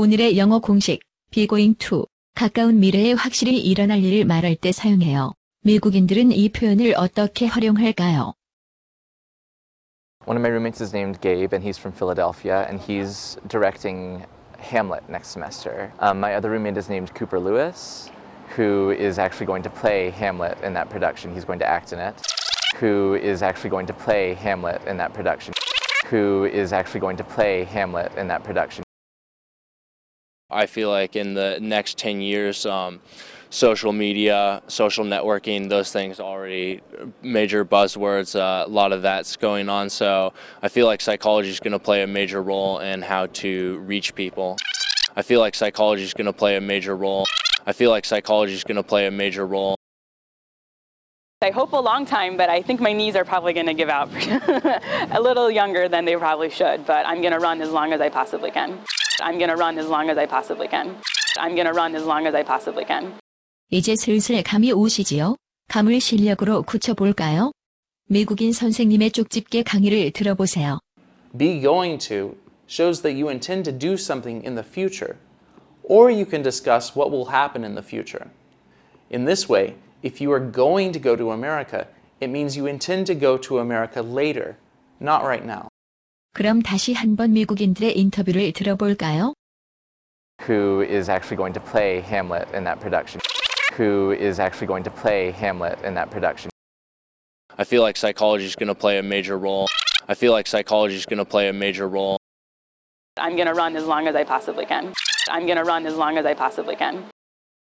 오늘의 영어 공식, be going to, 가까운 미래에 확실히 일어날 일을 말할 때 사용해요. 미국인들은 이 표현을 어떻게 활용할까요? One of my roommates is named Gabe, and he's from Philadelphia, and he's directing Hamlet next semester. Um, my other roommate is named Cooper Lewis, who is actually going to play Hamlet in that production. He's going to act in it. Who is actually going to play Hamlet in that production. Who is actually going to play Hamlet in that production. I feel like in the next 10 years, um, social media, social networking, those things already major buzzwords. Uh, a lot of that's going on. So I feel like psychology is going to play a major role in how to reach people. I feel like psychology is going to play a major role. I feel like psychology is going to play a major role. I hope a long time, but I think my knees are probably going to give out a little younger than they probably should. But I'm going to run as long as I possibly can. I'm going to run as long as I possibly can. I'm going to run as long as I possibly can. 이제 슬슬 감이 오시지요? 감을 실력으로 굳혀볼까요? 미국인 선생님의 쪽집게 강의를 들어보세요. Be going to shows that you intend to do something in the future, or you can discuss what will happen in the future. In this way, if you are going to go to America, it means you intend to go to America later, not right now. 그럼 다시 한번 미국인들의 인터뷰를 들어볼까요? Who is actually going to play Hamlet in that production. Who is actually going to play Hamlet in that production. I feel like psychology is going to play a major role. I feel like psychology is going to play a major role. I'm going to run as long as I possibly can. I'm going to run as long as I possibly can.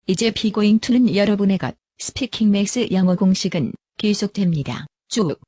이제 비고잉 투는 여러분의 것. 스피킹 맥스 영어 공식은 계속됩니다. 쭉.